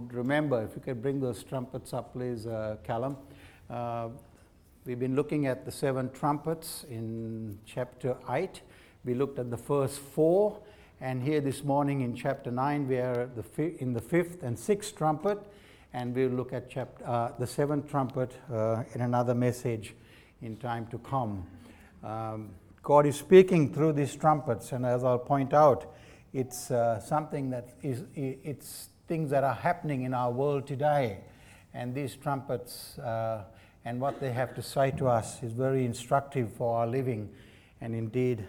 would remember, if you could bring those trumpets up, please, uh, Callum. Uh, we've been looking at the seven trumpets in chapter 8. We looked at the first four, and here this morning in chapter 9, we are the fi- in the fifth and sixth trumpet, and we'll look at chapter, uh, the seventh trumpet uh, in another message in time to come. Um, God is speaking through these trumpets, and as I'll point out, it's uh, something that is it's things that are happening in our world today, and these trumpets uh, and what they have to say to us is very instructive for our living, and indeed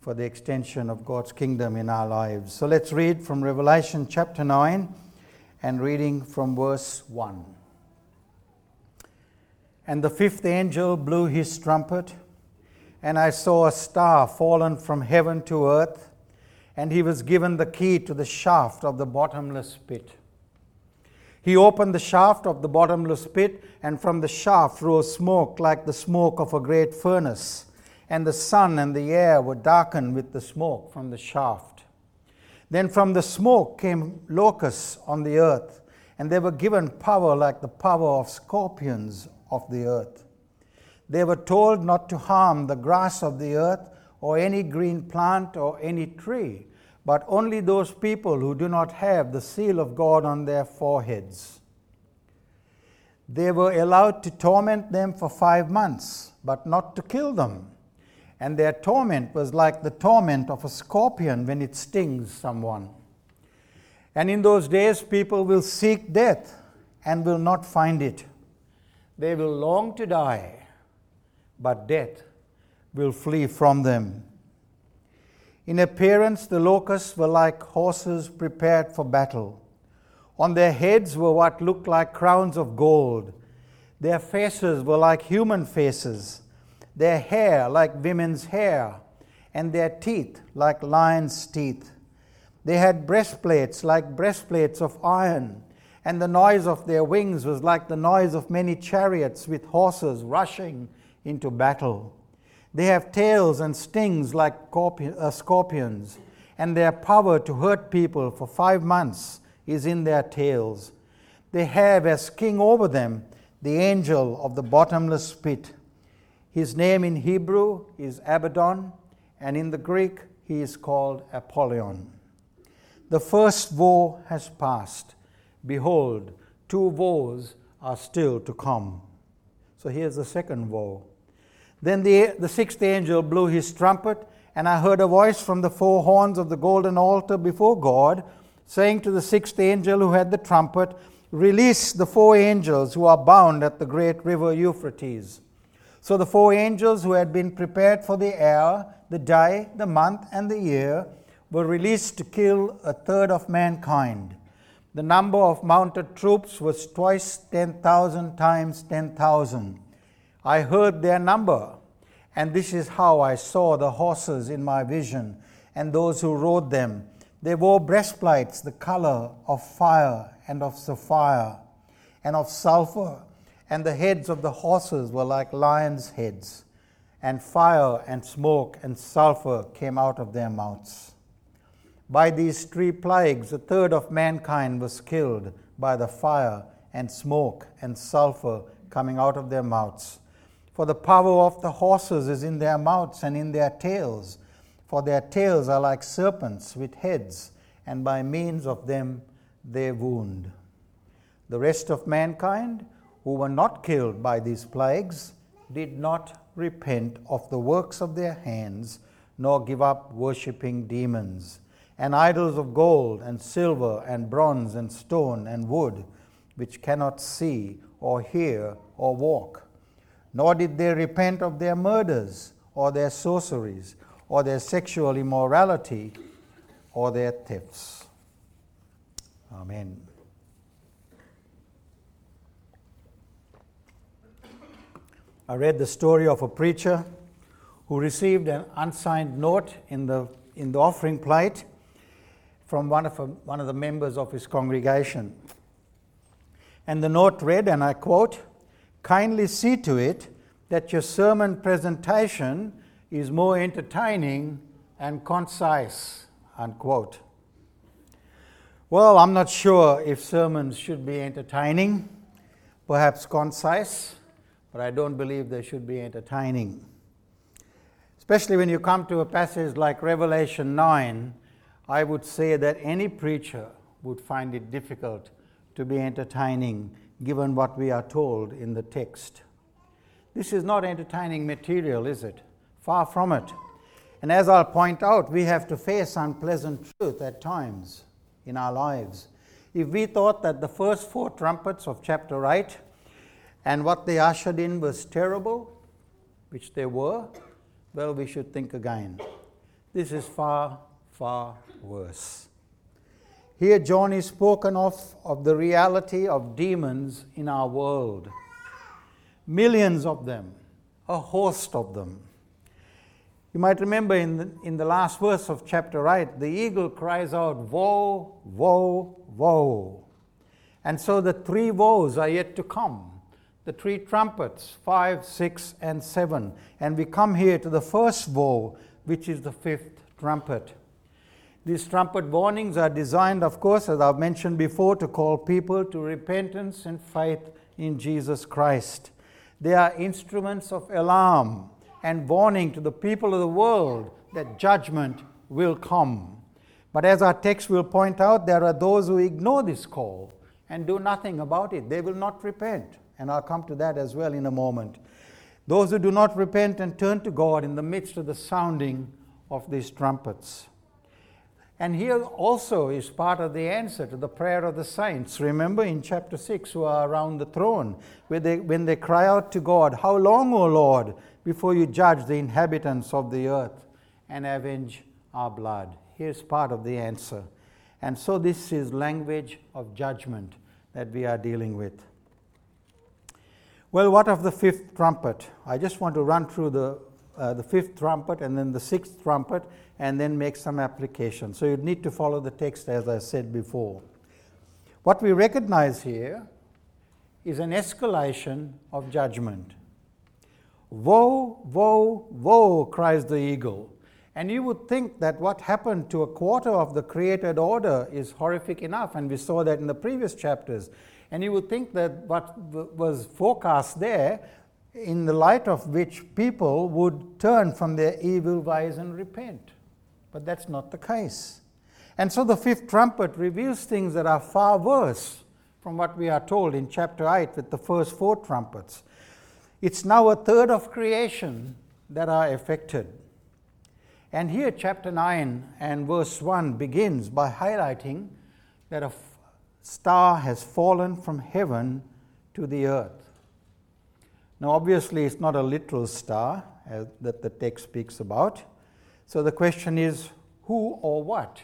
for the extension of God's kingdom in our lives. So let's read from Revelation chapter 9 and reading from verse 1. And the fifth angel blew his trumpet, and I saw a star fallen from heaven to earth and he was given the key to the shaft of the bottomless pit. He opened the shaft of the bottomless pit, and from the shaft rose smoke like the smoke of a great furnace, and the sun and the air were darkened with the smoke from the shaft. Then from the smoke came locusts on the earth, and they were given power like the power of scorpions of the earth. They were told not to harm the grass of the earth, or any green plant, or any tree but only those people who do not have the seal of God on their foreheads. They were allowed to torment them for five months, but not to kill them. And their torment was like the torment of a scorpion when it stings someone. And in those days, people will seek death and will not find it. They will long to die, but death will flee from them. In appearance, the locusts were like horses prepared for battle. On their heads were what looked like crowns of gold. Their faces were like human faces, their hair like women's hair, and their teeth like lions' teeth. They had breastplates like breastplates of iron, and the noise of their wings was like the noise of many chariots with horses rushing into battle. They have tails and stings like uh, scorpions, and their power to hurt people for five months is in their tails. They have as king over them the angel of the bottomless pit. His name in Hebrew is Abaddon, and in the Greek he is called Apollyon. The first woe has passed. Behold, two woes are still to come. So here's the second woe. Then the, the sixth angel blew his trumpet, and I heard a voice from the four horns of the golden altar before God, saying to the sixth angel who had the trumpet, Release the four angels who are bound at the great river Euphrates. So the four angels who had been prepared for the hour, the day, the month, and the year were released to kill a third of mankind. The number of mounted troops was twice 10,000 times 10,000. I heard their number, and this is how I saw the horses in my vision and those who rode them. They wore breastplates the color of fire and of sapphire and of sulfur, and the heads of the horses were like lions' heads, and fire and smoke and sulfur came out of their mouths. By these three plagues, a third of mankind was killed by the fire and smoke and sulfur coming out of their mouths. For the power of the horses is in their mouths and in their tails, for their tails are like serpents with heads, and by means of them they wound. The rest of mankind, who were not killed by these plagues, did not repent of the works of their hands, nor give up worshipping demons, and idols of gold, and silver, and bronze, and stone, and wood, which cannot see, or hear, or walk nor did they repent of their murders, or their sorceries, or their sexual immorality, or their thefts. Amen. I read the story of a preacher who received an unsigned note in the, in the offering plate from one of, a, one of the members of his congregation. And the note read, and I quote, kindly see to it that your sermon presentation is more entertaining and concise. Unquote. Well, I'm not sure if sermons should be entertaining, perhaps concise, but I don't believe they should be entertaining. Especially when you come to a passage like Revelation 9, I would say that any preacher would find it difficult to be entertaining given what we are told in the text. This is not entertaining material, is it? Far from it. And as I'll point out, we have to face unpleasant truth at times in our lives. If we thought that the first four trumpets of chapter 8 and what they ushered in was terrible, which they were, well, we should think again. This is far, far worse. Here, John is spoken of, of the reality of demons in our world. Millions of them, a host of them. You might remember in the, in the last verse of chapter 8, the eagle cries out, Woe, woe, woe. And so the three woes are yet to come. The three trumpets, 5, 6, and 7. And we come here to the first woe, which is the fifth trumpet. These trumpet warnings are designed, of course, as I've mentioned before, to call people to repentance and faith in Jesus Christ. They are instruments of alarm and warning to the people of the world that judgment will come. But as our text will point out, there are those who ignore this call and do nothing about it. They will not repent. And I'll come to that as well in a moment. Those who do not repent and turn to God in the midst of the sounding of these trumpets. And here also is part of the answer to the prayer of the saints. Remember in chapter 6, who are around the throne, where they, when they cry out to God, How long, O Lord, before you judge the inhabitants of the earth and avenge our blood? Here's part of the answer. And so this is language of judgment that we are dealing with. Well, what of the fifth trumpet? I just want to run through the, uh, the fifth trumpet and then the sixth trumpet and then make some application. So you need to follow the text as I said before. What we recognize here is an escalation of judgment. Woe, woe, woe, cries the eagle. And you would think that what happened to a quarter of the created order is horrific enough, and we saw that in the previous chapters. And you would think that what was forecast there, in the light of which people would turn from their evil ways and repent. But that's not the case. And so the fifth trumpet reveals things that are far worse from what we are told in chapter 8 with the first four trumpets. It's now a third of creation that are affected. And here, chapter 9 and verse 1 begins by highlighting that a star has fallen from heaven to the earth. Now, obviously, it's not a literal star that the text speaks about. So the question is who or what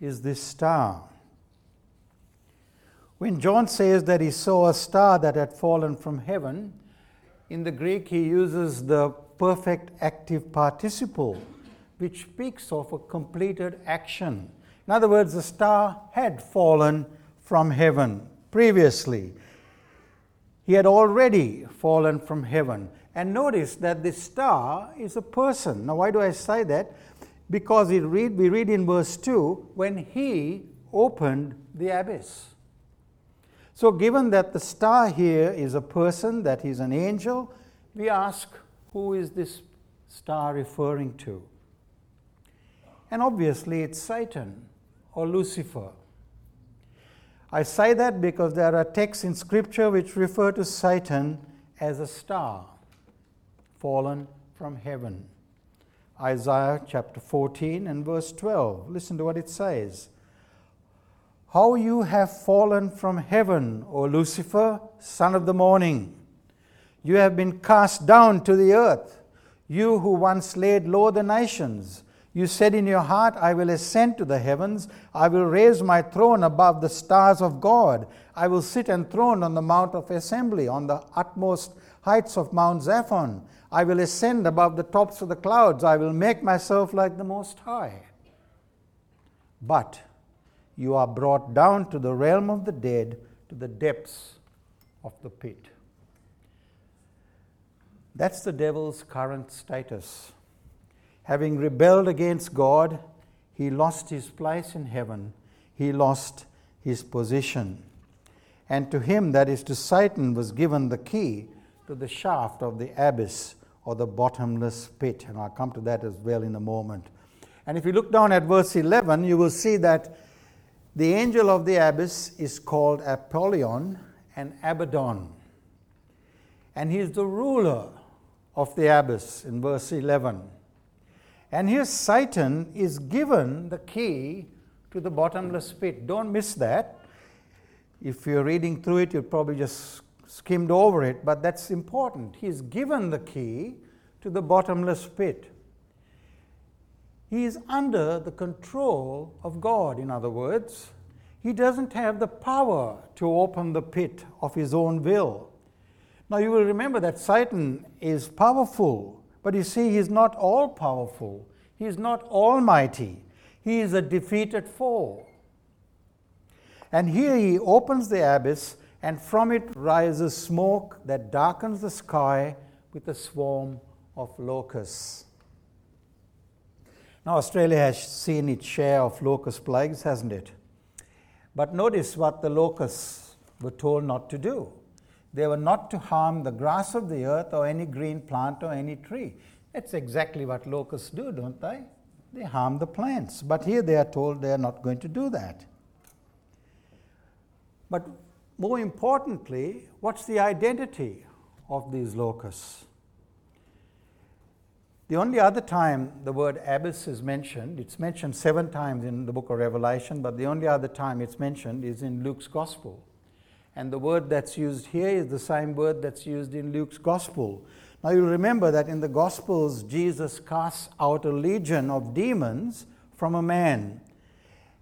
is this star? When John says that he saw a star that had fallen from heaven, in the Greek he uses the perfect active participle, which speaks of a completed action. In other words, the star had fallen from heaven previously. He had already fallen from heaven. And notice that the star is a person. Now, why do I say that? Because we read, we read in verse 2 when he opened the abyss. So, given that the star here is a person, that is an angel, we ask, who is this star referring to? And obviously, it's Satan or Lucifer. I say that because there are texts in Scripture which refer to Satan as a star fallen from heaven. Isaiah chapter 14 and verse 12. Listen to what it says. How you have fallen from heaven, O Lucifer, son of the morning. You have been cast down to the earth, you who once laid low the nations. You said in your heart, I will ascend to the heavens. I will raise my throne above the stars of God. I will sit enthroned on the mount of assembly, on the utmost heights of Mount Zaphon. I will ascend above the tops of the clouds. I will make myself like the Most High. But you are brought down to the realm of the dead, to the depths of the pit. That's the devil's current status. Having rebelled against God, he lost his place in heaven, he lost his position. And to him, that is to Satan, was given the key to the shaft of the abyss or the bottomless pit. And I'll come to that as well in a moment. And if you look down at verse 11, you will see that the angel of the abyss is called Apollyon and Abaddon. And he is the ruler of the abyss in verse 11. And here Satan is given the key to the bottomless pit. Don't miss that. If you're reading through it, you probably just skimmed over it, but that's important. He's given the key to the bottomless pit. He is under the control of God, in other words. He doesn't have the power to open the pit of his own will. Now, you will remember that Satan is powerful, but you see, he's not all powerful. He is not almighty. He is a defeated foe. And here he opens the abyss, and from it rises smoke that darkens the sky with a swarm of locusts. Now, Australia has seen its share of locust plagues, hasn't it? But notice what the locusts were told not to do. They were not to harm the grass of the earth or any green plant or any tree. That's exactly what locusts do, don't they? They harm the plants. But here they are told they are not going to do that. But more importantly, what's the identity of these locusts? The only other time the word abyss is mentioned, it's mentioned seven times in the book of Revelation, but the only other time it's mentioned is in Luke's Gospel. And the word that's used here is the same word that's used in Luke's Gospel. Now you'll remember that in the Gospels, Jesus casts out a legion of demons from a man.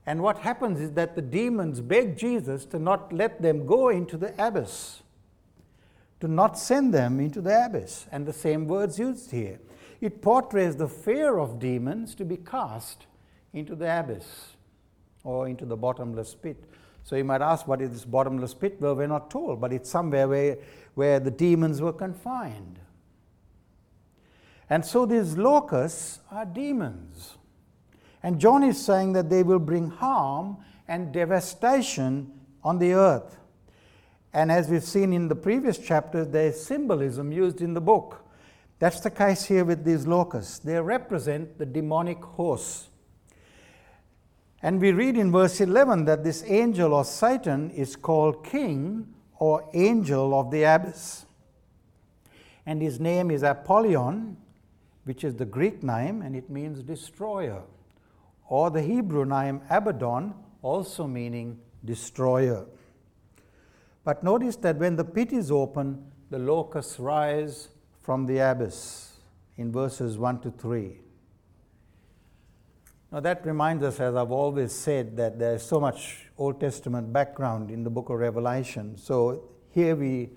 And what happens is that the demons beg Jesus to not let them go into the abyss, to not send them into the abyss. And the same words used here. It portrays the fear of demons to be cast into the abyss or into the bottomless pit. So you might ask, what is this bottomless pit? Well, we're not told, but it's somewhere where, where the demons were confined. And so these locusts are demons. And John is saying that they will bring harm and devastation on the earth. And as we've seen in the previous chapters, there's symbolism used in the book. That's the case here with these locusts. They represent the demonic hosts. And we read in verse 11 that this angel or Satan is called king or angel of the abyss. And his name is Apollyon, which is the Greek name, and it means destroyer. Or the Hebrew name Abaddon, also meaning destroyer. But notice that when the pit is open, the locusts rise from the abyss in verses 1 to 3. Now, that reminds us, as I've always said, that there's so much Old Testament background in the book of Revelation. So, here we,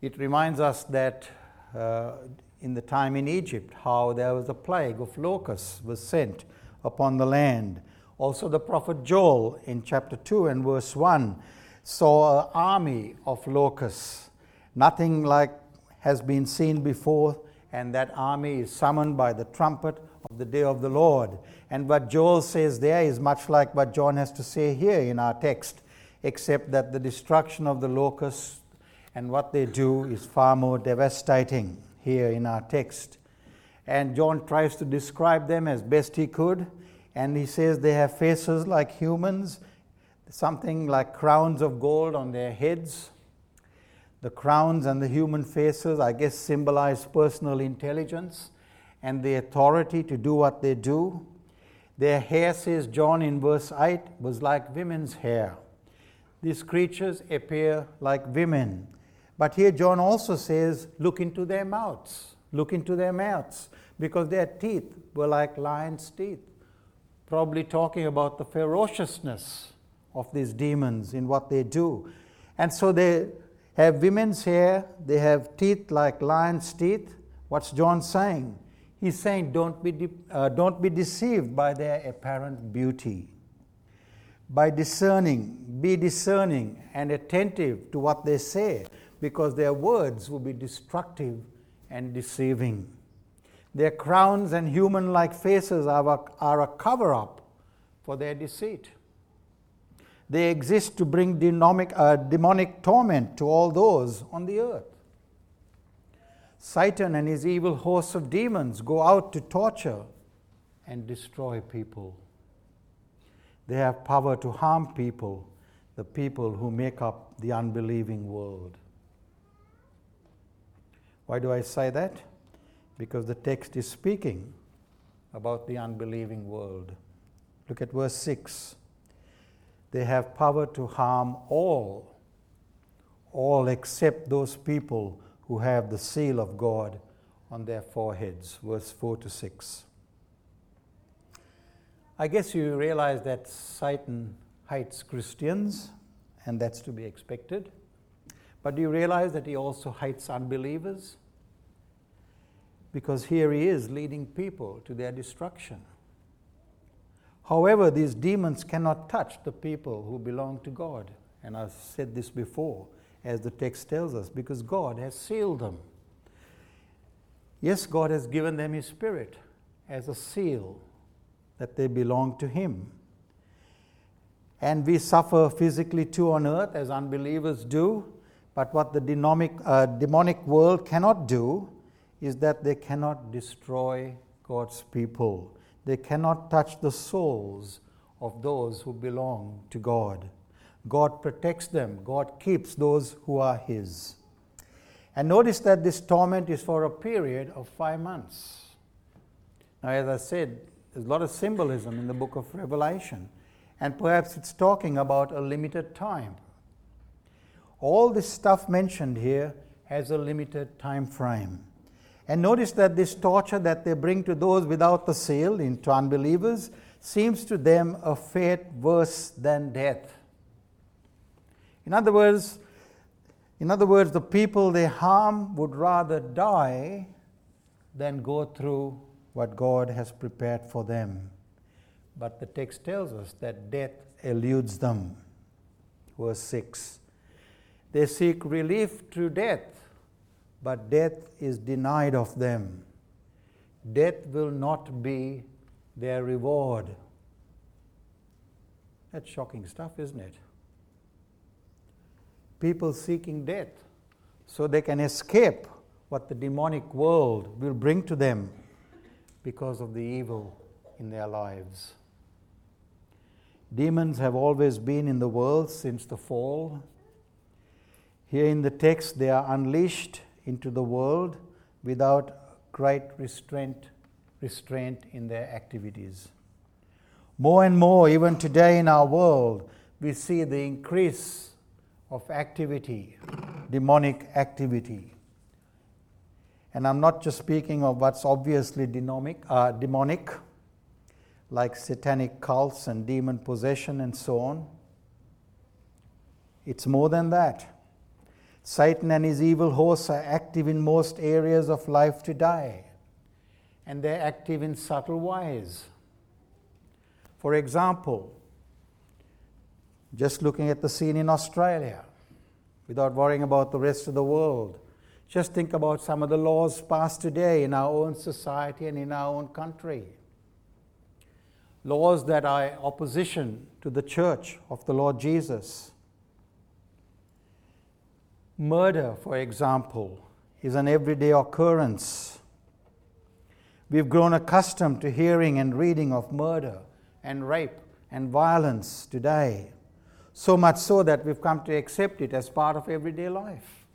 it reminds us that uh, in the time in Egypt, how there was a plague of locusts was sent upon the land. Also, the prophet Joel in chapter 2 and verse 1 saw an army of locusts, nothing like has been seen before, and that army is summoned by the trumpet of the day of the Lord. And what Joel says there is much like what John has to say here in our text, except that the destruction of the locusts and what they do is far more devastating here in our text. And John tries to describe them as best he could, and he says they have faces like humans, something like crowns of gold on their heads the crowns and the human faces, I guess, symbolize personal intelligence and the authority to do what they do. Their hair, says John in verse 8, was like women's hair. These creatures appear like women. But here John also says, look into their mouths. Look into their mouths. Because their teeth were like lions' teeth. Probably talking about the ferociousness of these demons in what they do. And so they have women's hair, they have teeth like lion's teeth. What's John saying? He's saying, don't be, de- uh, don't be deceived by their apparent beauty. By discerning, be discerning and attentive to what they say, because their words will be destructive and deceiving. Their crowns and human like faces are a, are a cover up for their deceit. They exist to bring demonic, uh, demonic torment to all those on the earth. Satan and his evil hosts of demons go out to torture and destroy people. They have power to harm people, the people who make up the unbelieving world. Why do I say that? Because the text is speaking about the unbelieving world. Look at verse 6. They have power to harm all, all except those people who have the seal of God on their foreheads. Verse 4 to 6. I guess you realize that Satan hates Christians, and that's to be expected. But do you realize that he also hates unbelievers? Because here he is leading people to their destruction. However, these demons cannot touch the people who belong to God. And I've said this before as the text tells us, because God has sealed them. Yes, God has given them His Spirit as a seal that they belong to Him. And we suffer physically too on earth as unbelievers do, but what the demonic, uh, demonic world cannot do is that they cannot destroy God's people. They cannot touch the souls of those who belong to God. God protects them, God keeps those who are His. And notice that this torment is for a period of five months. Now, as I said, there's a lot of symbolism in the book of Revelation, and perhaps it's talking about a limited time. All this stuff mentioned here has a limited time frame. And notice that this torture that they bring to those without the seal, into unbelievers, seems to them a fate worse than death. In other words, in other words, the people they harm would rather die than go through what God has prepared for them. But the text tells us that death eludes them. Verse 6 They seek relief through death, but death is denied of them. Death will not be their reward. That's shocking stuff, isn't it? people seeking death so they can escape what the demonic world will bring to them because of the evil in their lives. Demons have always been in the world since the fall. Here in the text, they are unleashed into the world without great restraint, restraint in their activities. More and more, even today in our world, we see the increase of activity, demonic activity. And I'm not just speaking of what's obviously demonic, uh, demonic, like satanic cults and demon possession and so on. It's more than that. Satan and his evil hosts are active in most areas of life today, and they're active in subtle ways. For example, just looking at the scene in Australia, without worrying about the rest of the world. Just think about some of the laws passed today in our own society and in our own country. Laws that are opposition to the church of the Lord Jesus. Murder, for example, is an everyday occurrence. We've grown accustomed to hearing and reading of murder and rape and violence today. So much so that we've come to accept it as part of everyday life.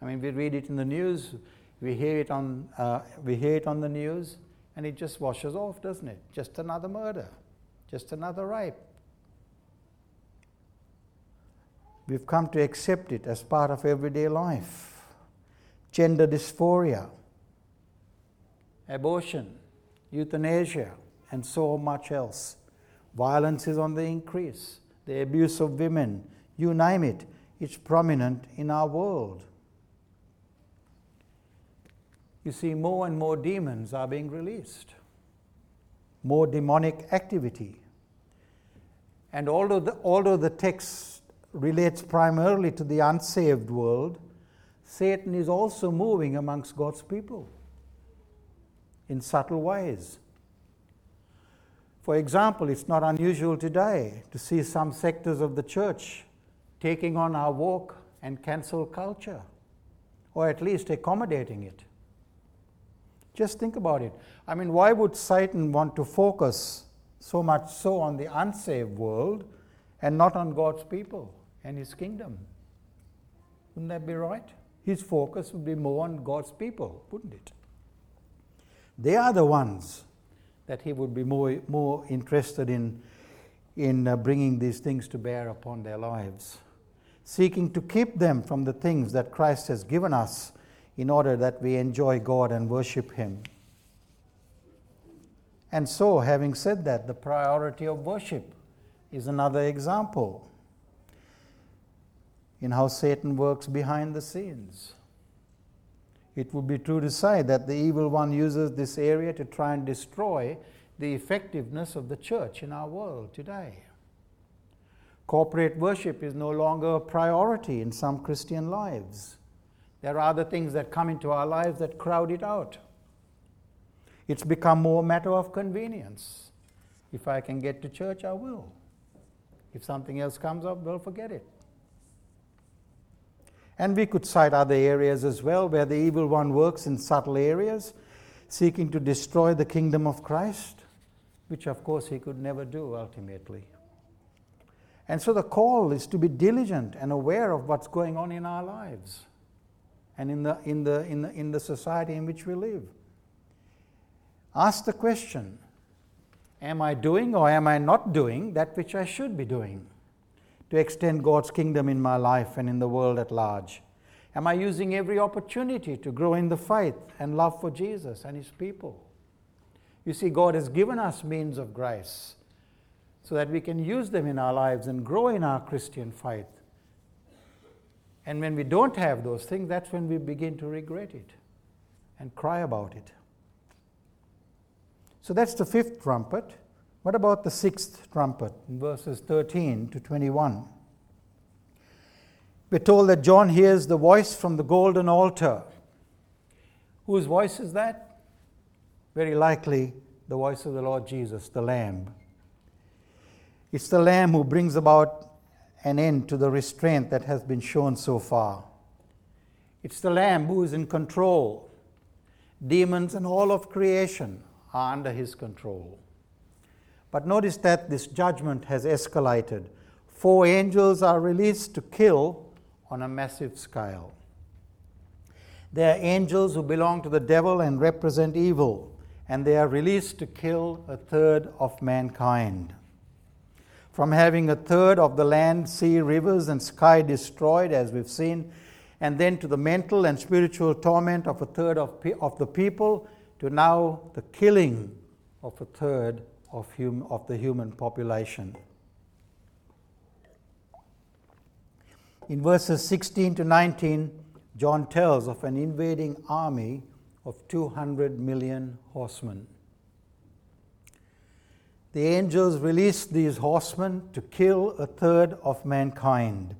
I mean, we read it in the news, we hear it on, uh, we hear it on the news, and it just washes off, doesn't it? Just another murder, just another rape. We've come to accept it as part of everyday life. Gender dysphoria, abortion, euthanasia, and so much else. Violence is on the increase the abuse of women, you name it, it's prominent in our world. You see, more and more demons are being released, more demonic activity. And although the, although the text relates primarily to the unsaved world, Satan is also moving amongst God's people in subtle ways. For example, it's not unusual today to see some sectors of the church taking on our woke and cancel culture, or at least accommodating it. Just think about it. I mean, why would Satan want to focus so much so on the unsaved world and not on God's people and his kingdom? Wouldn't that be right? His focus would be more on God's people, wouldn't it? They are the ones that he would be more, more interested in, in uh, bringing these things to bear upon their lives, seeking to keep them from the things that Christ has given us in order that we enjoy God and worship Him. And so, having said that, the priority of worship is another example in how Satan works behind the scenes. It would be true to say that the evil one uses this area to try and destroy the effectiveness of the church in our world today. Corporate worship is no longer a priority in some Christian lives. There are other things that come into our lives that crowd it out. It's become more a matter of convenience. If I can get to church, I will. If something else comes up, well, forget it. And we could cite other areas as well where the evil one works in subtle areas, seeking to destroy the kingdom of Christ, which of course he could never do ultimately. And so the call is to be diligent and aware of what's going on in our lives and in the, in the, in the, in the society in which we live. Ask the question Am I doing or am I not doing that which I should be doing? To extend God's kingdom in my life and in the world at large? Am I using every opportunity to grow in the faith and love for Jesus and His people? You see, God has given us means of grace so that we can use them in our lives and grow in our Christian faith. And when we don't have those things, that's when we begin to regret it and cry about it. So that's the fifth trumpet. What about the sixth trumpet in verses 13 to 21? We're told that John hears the voice from the golden altar. Whose voice is that? Very likely the voice of the Lord Jesus, the Lamb. It's the Lamb who brings about an end to the restraint that has been shown so far. It's the Lamb who is in control. Demons and all of creation are under his control. But notice that this judgment has escalated. Four angels are released to kill on a massive scale. They are angels who belong to the devil and represent evil, and they are released to kill a third of mankind. From having a third of the land, sea, rivers, and sky destroyed, as we've seen, and then to the mental and spiritual torment of a third of, pe- of the people, to now the killing of a third of, hum, of the human population. In verses 16 to 19, John tells of an invading army of 200 million horsemen. The angels release these horsemen to kill a third of mankind.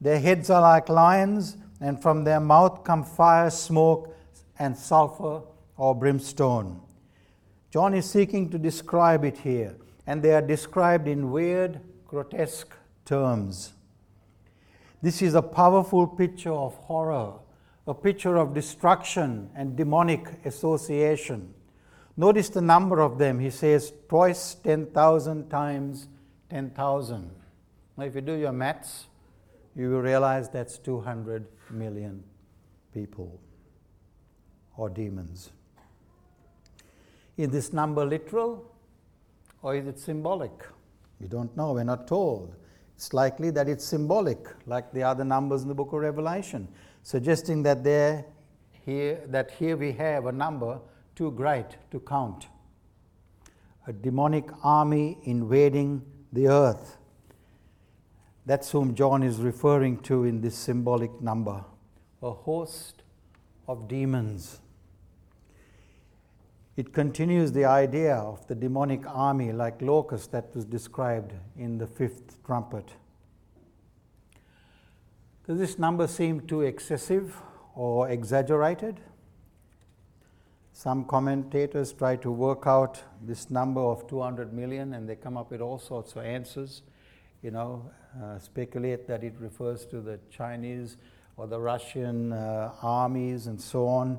Their heads are like lions, and from their mouth come fire, smoke, and sulfur or brimstone. John is seeking to describe it here, and they are described in weird, grotesque terms. This is a powerful picture of horror, a picture of destruction and demonic association. Notice the number of them. He says twice 10,000 times 10,000. Now, if you do your maths, you will realize that's 200 million people or demons. Is this number literal or is it symbolic? We don't know, we're not told. It's likely that it's symbolic, like the other numbers in the book of Revelation, suggesting that there here that here we have a number too great to count. A demonic army invading the earth. That's whom John is referring to in this symbolic number. A host of demons it continues the idea of the demonic army like locusts that was described in the fifth trumpet. Does this number seem too excessive or exaggerated? Some commentators try to work out this number of 200 million and they come up with all sorts of answers. You know, uh, speculate that it refers to the Chinese or the Russian uh, armies and so on.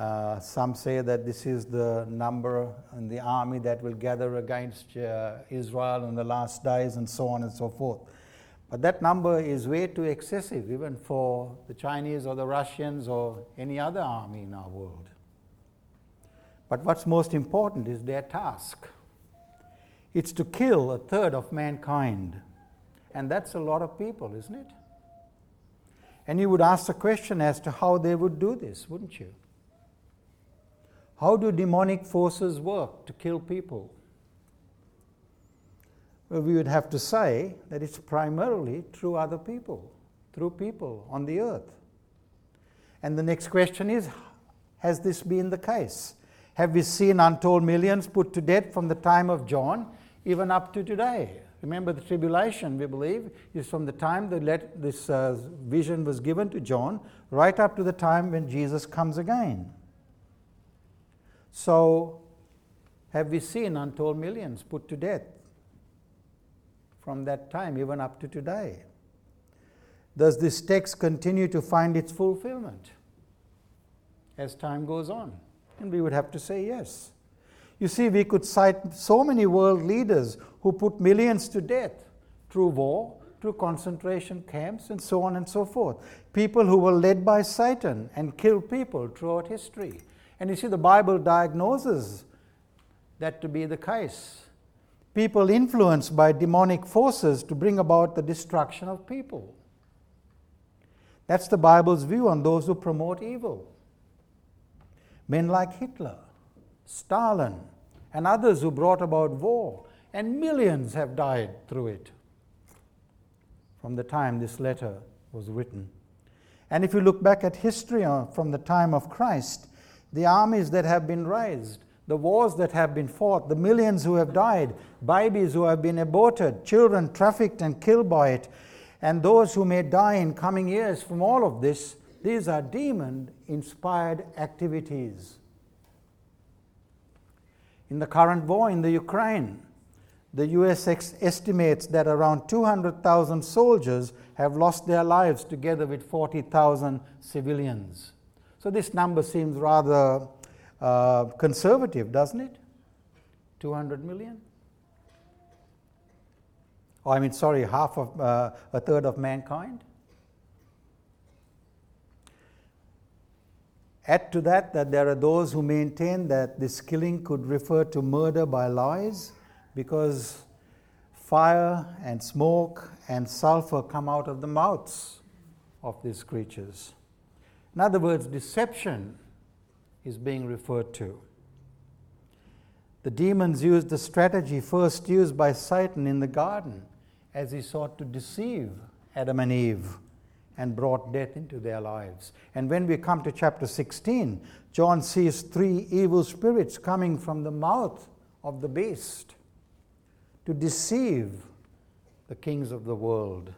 Uh, some say that this is the number in the army that will gather against uh, Israel in the last days and so on and so forth. But that number is way too excessive, even for the Chinese or the Russians or any other army in our world. But what's most important is their task it's to kill a third of mankind. And that's a lot of people, isn't it? And you would ask the question as to how they would do this, wouldn't you? How do demonic forces work to kill people? Well, we would have to say that it's primarily through other people, through people on the earth. And the next question is Has this been the case? Have we seen untold millions put to death from the time of John even up to today? Remember, the tribulation, we believe, is from the time that this uh, vision was given to John right up to the time when Jesus comes again. So, have we seen untold millions put to death from that time, even up to today? Does this text continue to find its fulfillment as time goes on? And we would have to say yes. You see, we could cite so many world leaders who put millions to death through war, through concentration camps, and so on and so forth. People who were led by Satan and killed people throughout history. And you see, the Bible diagnoses that to be the case. People influenced by demonic forces to bring about the destruction of people. That's the Bible's view on those who promote evil. Men like Hitler, Stalin, and others who brought about war, and millions have died through it from the time this letter was written. And if you look back at history uh, from the time of Christ, the armies that have been raised, the wars that have been fought, the millions who have died, babies who have been aborted, children trafficked and killed by it, and those who may die in coming years from all of this, these are demon inspired activities. In the current war in the Ukraine, the US ex- estimates that around 200,000 soldiers have lost their lives together with 40,000 civilians. So this number seems rather uh, conservative, doesn't it? 200 million? Oh, I mean, sorry, half of uh, a third of mankind. Add to that that there are those who maintain that this killing could refer to murder by lies because fire and smoke and sulfur come out of the mouths of these creatures. In other words, deception is being referred to. The demons used the strategy first used by Satan in the garden as he sought to deceive Adam and Eve and brought death into their lives. And when we come to chapter 16, John sees three evil spirits coming from the mouth of the beast to deceive the kings of the world.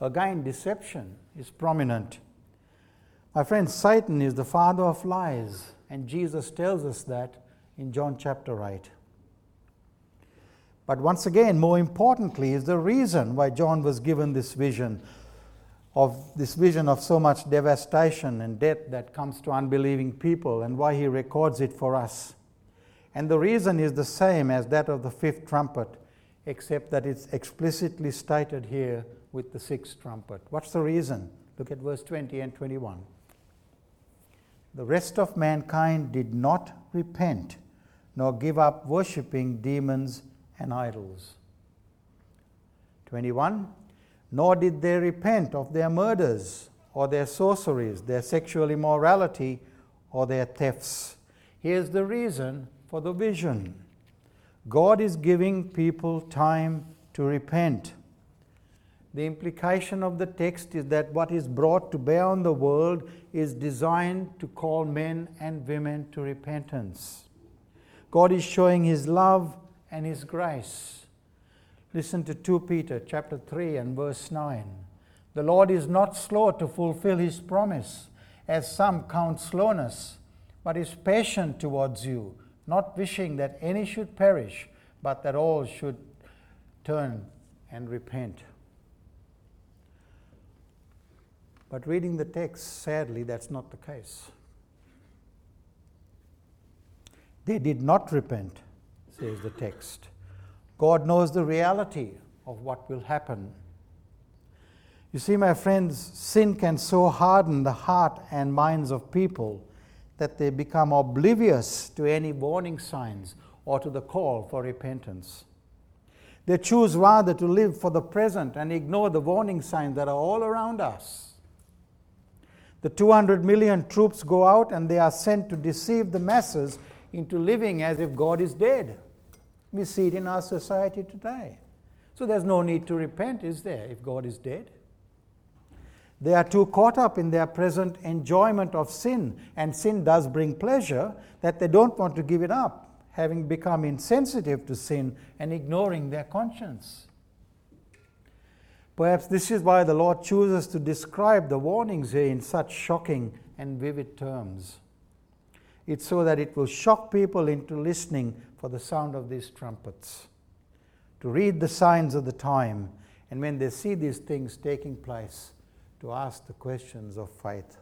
Again, deception is prominent my friend, Satan is the father of lies, and Jesus tells us that in John chapter 8. But once again, more importantly, is the reason why John was given this vision of this vision of so much devastation and death that comes to unbelieving people and why he records it for us. And the reason is the same as that of the fifth trumpet, except that it's explicitly stated here with the sixth trumpet. What's the reason? Look at verse 20 and 21 the rest of mankind did not repent nor give up worshipping demons and idols. 21. Nor did they repent of their murders or their sorceries, their sexual immorality, or their thefts. Here's the reason for the vision God is giving people time to repent. The implication of the text is that what is brought to bear on the world is designed to call men and women to repentance. God is showing his love and his grace. Listen to 2 Peter chapter 3 and verse 9. The Lord is not slow to fulfill his promise, as some count slowness, but is patient towards you, not wishing that any should perish, but that all should turn and repent. But reading the text, sadly, that's not the case. They did not repent, says the text. God knows the reality of what will happen. You see, my friends, sin can so harden the heart and minds of people that they become oblivious to any warning signs or to the call for repentance. They choose rather to live for the present and ignore the warning signs that are all around us. The 200 million troops go out and they are sent to deceive the masses into living as if God is dead. We see it in our society today. So there's no need to repent, is there, if God is dead? They are too caught up in their present enjoyment of sin, and sin does bring pleasure, that they don't want to give it up, having become insensitive to sin and ignoring their conscience. Perhaps this is why the Lord chooses to describe the warnings here in such shocking and vivid terms. It's so that it will shock people into listening for the sound of these trumpets, to read the signs of the time, and when they see these things taking place, to ask the questions of faith,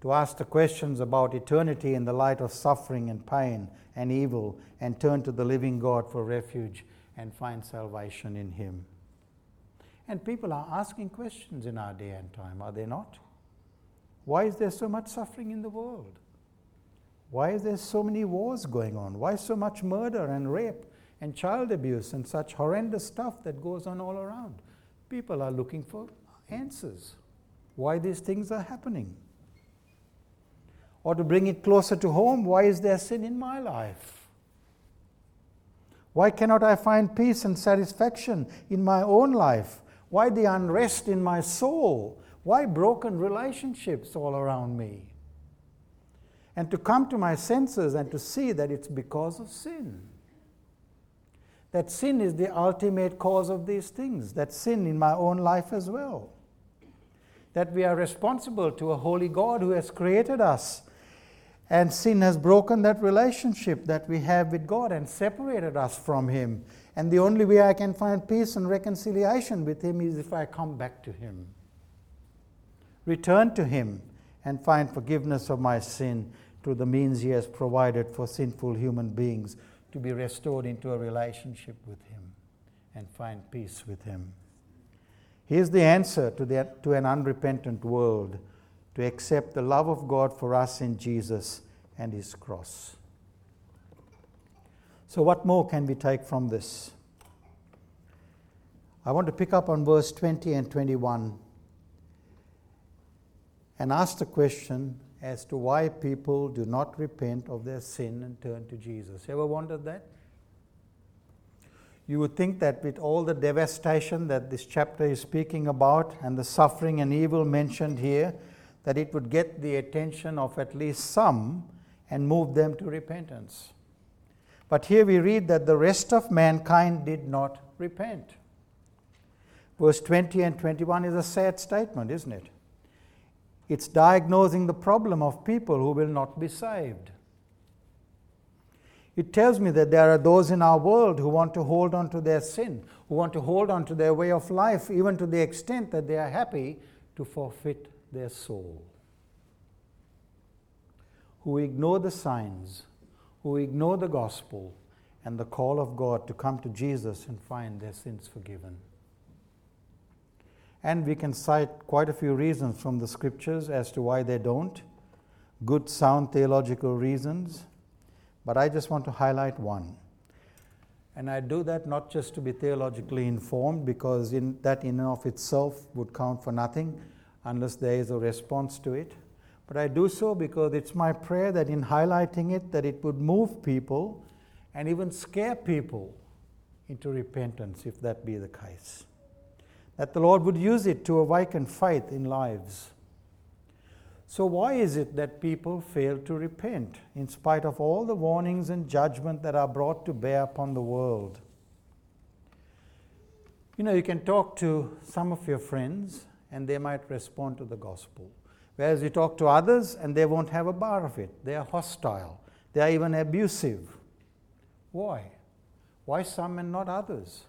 to ask the questions about eternity in the light of suffering and pain and evil, and turn to the living God for refuge and find salvation in Him. And people are asking questions in our day and time, are they not? Why is there so much suffering in the world? Why is there so many wars going on? Why so much murder and rape and child abuse and such horrendous stuff that goes on all around? People are looking for answers why these things are happening. Or to bring it closer to home, why is there sin in my life? Why cannot I find peace and satisfaction in my own life? Why the unrest in my soul? Why broken relationships all around me? And to come to my senses and to see that it's because of sin that sin is the ultimate cause of these things, that sin in my own life as well that we are responsible to a holy God who has created us. And sin has broken that relationship that we have with God and separated us from Him. And the only way I can find peace and reconciliation with Him is if I come back to Him. Return to Him and find forgiveness of my sin through the means He has provided for sinful human beings to be restored into a relationship with Him and find peace with Him. Here's the answer to, the, to an unrepentant world to accept the love of God for us in Jesus and His cross. So, what more can we take from this? I want to pick up on verse 20 and 21 and ask the question as to why people do not repent of their sin and turn to Jesus. Ever wondered that? you would think that with all the devastation that this chapter is speaking about and the suffering and evil mentioned here, that it would get the attention of at least some and move them to repentance. But here we read that the rest of mankind did not repent. Verse 20 and 21 is a sad statement, isn't it? It's diagnosing the problem of people who will not be saved. It tells me that there are those in our world who want to hold on to their sin, who want to hold on to their way of life, even to the extent that they are happy to forfeit their soul. Who ignore the signs, who ignore the gospel and the call of God to come to Jesus and find their sins forgiven. And we can cite quite a few reasons from the scriptures as to why they don't. Good, sound theological reasons but I just want to highlight one. And I do that not just to be theologically informed, because in, that in and of itself would count for nothing unless there is a response to it. But I do so because it's my prayer that in highlighting it, that it would move people and even scare people into repentance, if that be the case. That the Lord would use it to awaken faith in lives. So, why is it that people fail to repent in spite of all the warnings and judgment that are brought to bear upon the world? You know, you can talk to some of your friends and they might respond to the gospel. Whereas you talk to others and they won't have a bar of it. They are hostile. They are even abusive. Why? Why some and not others?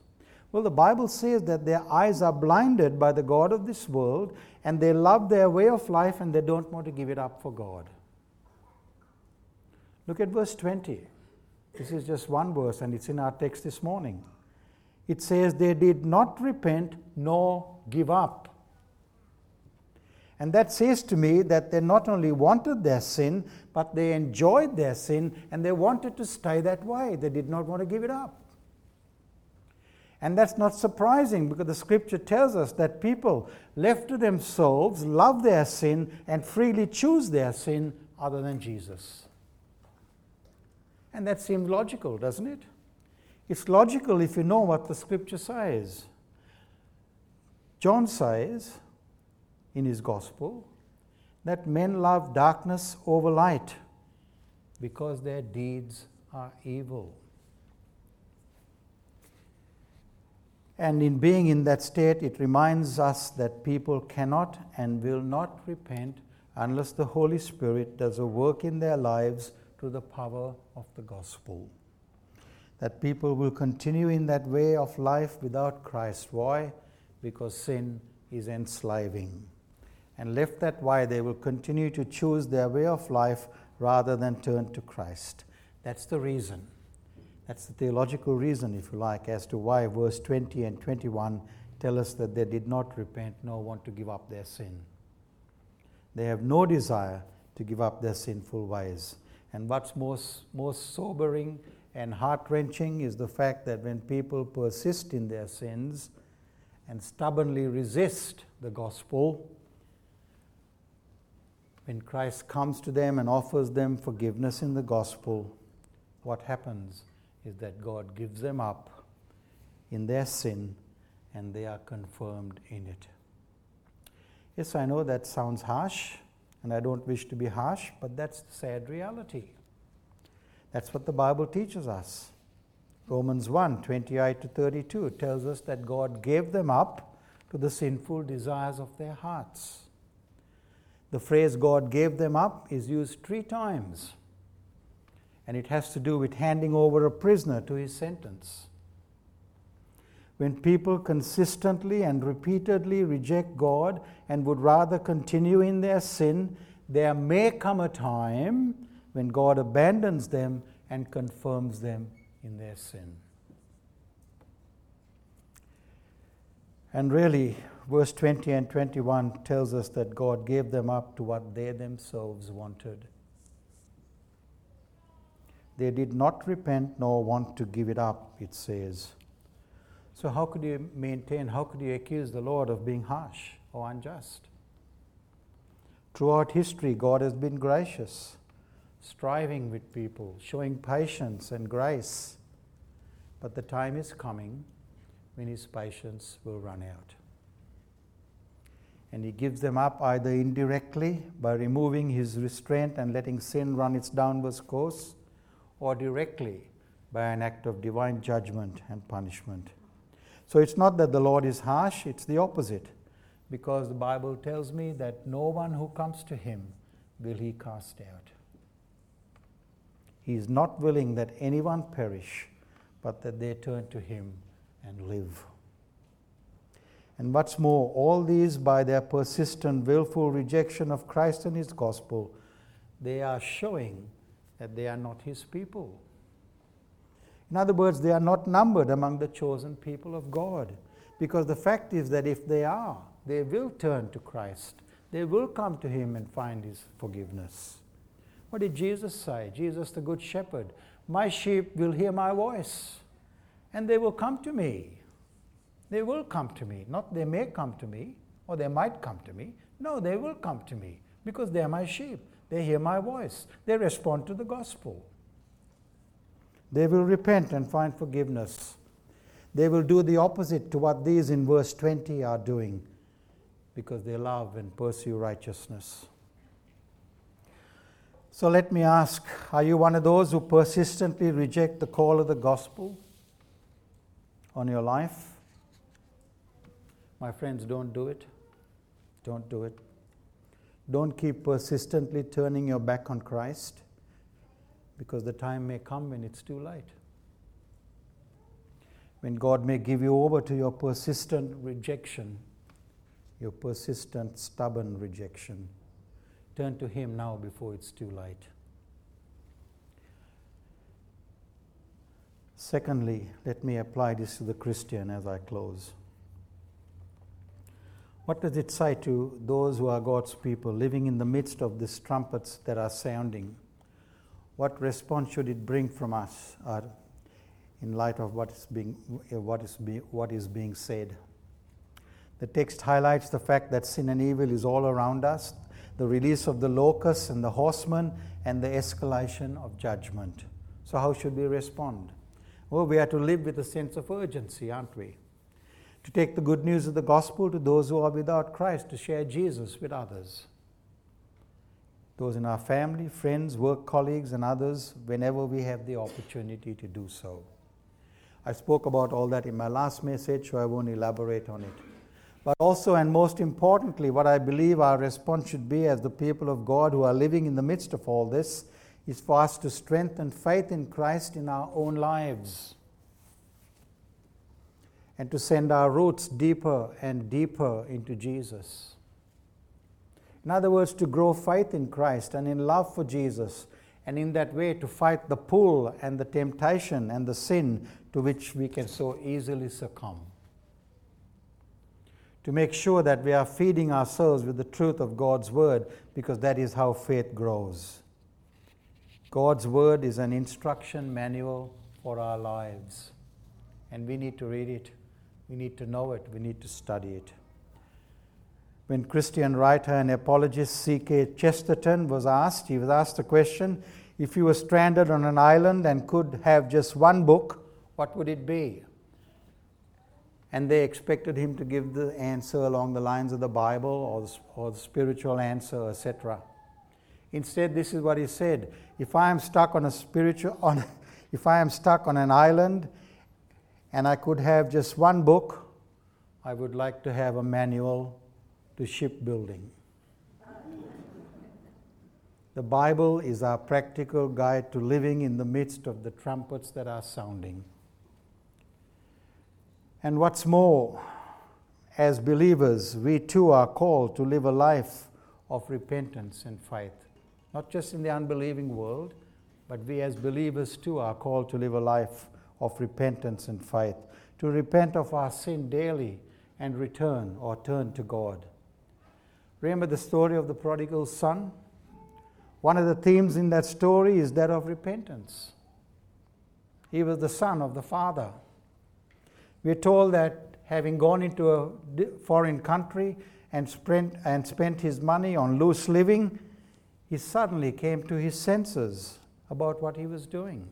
Well, the Bible says that their eyes are blinded by the God of this world and they love their way of life and they don't want to give it up for God. Look at verse 20. This is just one verse and it's in our text this morning. It says, They did not repent nor give up. And that says to me that they not only wanted their sin, but they enjoyed their sin and they wanted to stay that way. They did not want to give it up. And that's not surprising because the scripture tells us that people left to themselves love their sin and freely choose their sin other than Jesus. And that seems logical, doesn't it? It's logical if you know what the scripture says. John says, in his gospel that men love darkness over light because their deeds are evil. And in being in that state, it reminds us that people cannot and will not repent unless the Holy Spirit does a work in their lives through the power of the gospel. That people will continue in that way of life without Christ. Why? Because sin is enslaving and left that way, they will continue to choose their way of life rather than turn to Christ. That's the reason. That's the theological reason, if you like, as to why verse 20 and 21 tell us that they did not repent nor want to give up their sin. They have no desire to give up their sinful ways. And what's most, most sobering and heart wrenching is the fact that when people persist in their sins and stubbornly resist the gospel, when Christ comes to them and offers them forgiveness in the gospel, what happens is that God gives them up in their sin and they are confirmed in it. Yes, I know that sounds harsh, and I don't wish to be harsh, but that's the sad reality. That's what the Bible teaches us. Romans 1 28 to 32 tells us that God gave them up to the sinful desires of their hearts. The phrase God gave them up is used three times, and it has to do with handing over a prisoner to his sentence. When people consistently and repeatedly reject God and would rather continue in their sin, there may come a time when God abandons them and confirms them in their sin. And really, verse 20 and 21 tells us that God gave them up to what they themselves wanted. They did not repent nor want to give it up, it says. So, how could you maintain, how could you accuse the Lord of being harsh or unjust? Throughout history, God has been gracious, striving with people, showing patience and grace. But the time is coming when his patience will run out and he gives them up either indirectly by removing his restraint and letting sin run its downwards course, or directly by an act of divine judgment and punishment. So it's not that the Lord is harsh, it's the opposite, because the Bible tells me that no one who comes to him will he cast out. He is not willing that anyone perish, but that they turn to him and live. And what's more, all these, by their persistent, willful rejection of Christ and His gospel, they are showing that they are not His people. In other words, they are not numbered among the chosen people of God. Because the fact is that if they are, they will turn to Christ. They will come to Him and find His forgiveness. What did Jesus say? Jesus, the Good Shepherd, My sheep will hear my voice, and they will come to me. They will come to me. Not they may come to me or they might come to me. No, they will come to me because they are my sheep. They hear my voice. They respond to the gospel. They will repent and find forgiveness. They will do the opposite to what these in verse 20 are doing because they love and pursue righteousness. So let me ask are you one of those who persistently reject the call of the gospel on your life? My friends, don't do it. Don't do it. Don't keep persistently turning your back on Christ because the time may come when it's too late. When God may give you over to your persistent rejection, your persistent, stubborn rejection. Turn to Him now before it's too late. Secondly, let me apply this to the Christian as I close. What does it say to those who are God's people living in the midst of these trumpets that are sounding? What response should it bring from us in light of what is being, eh, what is be, what is being said? The text highlights the fact that sin and evil is all around us, the release of the locusts and the horsemen, and the escalation of judgment. So, how should we respond? Well, we are to live with a sense of urgency, aren't we? To take the good news of the gospel to those who are without Christ, to share Jesus with others. Those in our family, friends, work colleagues, and others, whenever we have the opportunity to do so. I spoke about all that in my last message, so I won't elaborate on it. But also, and most importantly, what I believe our response should be as the people of God who are living in the midst of all this is for us to strengthen faith in Christ in our own lives and to send our roots deeper and deeper into Jesus. In other words, to grow faith in Christ and in love for Jesus, and in that way to fight the pull and the temptation and the sin to which we can so easily succumb. To make sure that we are feeding ourselves with the truth of God's Word, because that is how faith grows. God's Word is an instruction manual for our lives. And we need to read it, we need to know it, we need to study it. When Christian writer and apologist G.K. Chesterton was asked, he was asked the question if you were stranded on an island and could have just one book, what would it be? And they expected him to give the answer along the lines of the Bible or the, or the spiritual answer, etc. Instead, this is what he said if I am stuck on a spiritual on if I am stuck on an island and I could have just one book, I would like to have a manual to shipbuilding. The Bible is our practical guide to living in the midst of the trumpets that are sounding. And what's more, as believers, we too are called to live a life of repentance and faith not just in the unbelieving world, but we as believers too are called to live a life of repentance and faith, to repent of our sin daily and return or turn to God. Remember the story of the prodigal son? One of the themes in that story is that of repentance. He was the son of the father. We're told that having gone into a foreign country and spent, and spent his money on loose living, he suddenly came to his senses about what he was doing.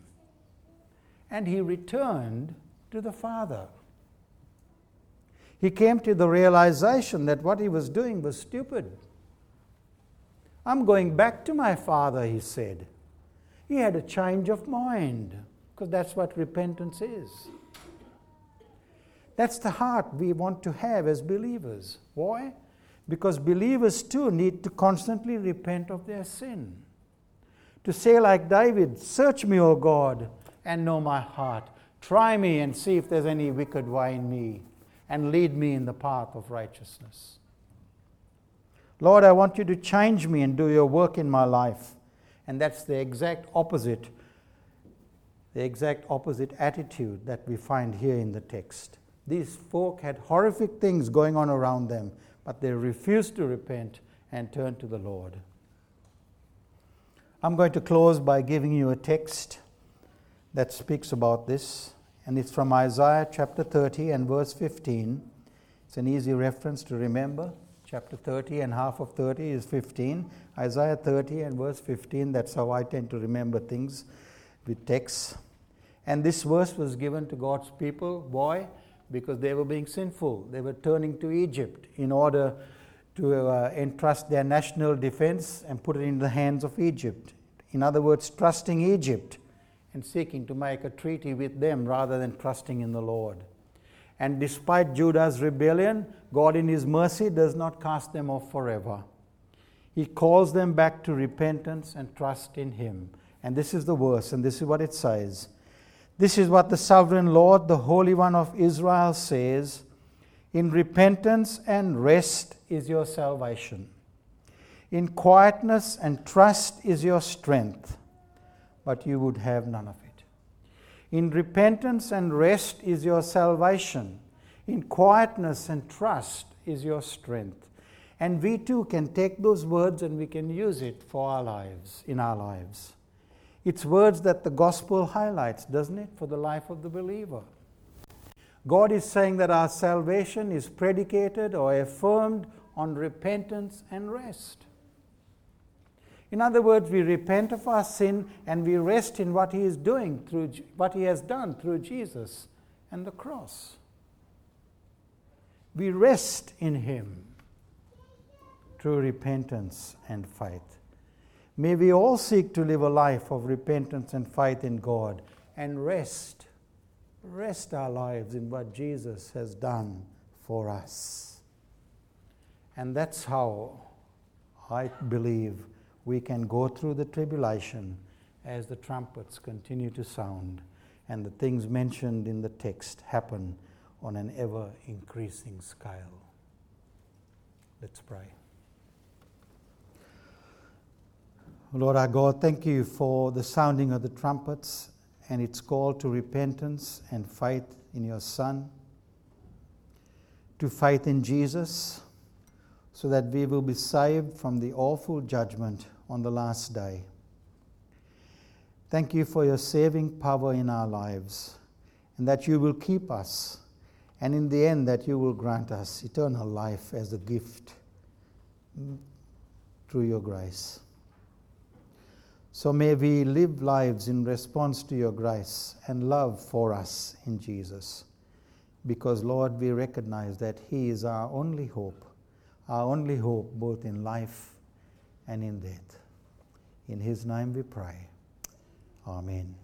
And he returned to the Father. He came to the realization that what he was doing was stupid. I'm going back to my Father, he said. He had a change of mind, because that's what repentance is. That's the heart we want to have as believers. Why? Because believers too need to constantly repent of their sin. To say, like David, Search me, O God, and know my heart. Try me and see if there's any wicked way in me, and lead me in the path of righteousness. Lord, I want you to change me and do your work in my life. And that's the exact opposite, the exact opposite attitude that we find here in the text. These folk had horrific things going on around them but they refused to repent and turn to the Lord. I'm going to close by giving you a text that speaks about this, and it's from Isaiah chapter 30 and verse 15. It's an easy reference to remember. Chapter 30 and half of 30 is 15. Isaiah 30 and verse 15, that's how I tend to remember things with texts. And this verse was given to God's people. Why? because they were being sinful. They were turning to Egypt in order to uh, entrust their national defense and put it in the hands of Egypt. In other words, trusting Egypt and seeking to make a treaty with them rather than trusting in the Lord. And despite Judah's rebellion, God in His mercy does not cast them off forever. He calls them back to repentance and trust in Him. And this is the verse, and this is what it says. This is what the sovereign Lord, the Holy One of Israel, says In repentance and rest is your salvation. In quietness and trust is your strength, but you would have none of it. In repentance and rest is your salvation. In quietness and trust is your strength. And we too can take those words and we can use it for our lives, in our lives. It's words that the gospel highlights, doesn't it, for the life of the believer. God is saying that our salvation is predicated or affirmed on repentance and rest. In other words, we repent of our sin and we rest in what He is doing through what He has done through Jesus and the cross. We rest in Him through repentance and faith. May we all seek to live a life of repentance and faith in God and rest, rest our lives in what Jesus has done for us. And that's how I believe we can go through the tribulation as the trumpets continue to sound and the things mentioned in the text happen on an ever increasing scale. Let's pray. Lord our God, thank you for the sounding of the trumpets and its call to repentance and faith in your Son, to faith in Jesus, so that we will be saved from the awful judgment on the last day. Thank you for your saving power in our lives, and that you will keep us, and in the end, that you will grant us eternal life as a gift through your grace. So may we live lives in response to your grace and love for us in Jesus. Because, Lord, we recognize that He is our only hope, our only hope both in life and in death. In his name we pray. Amen.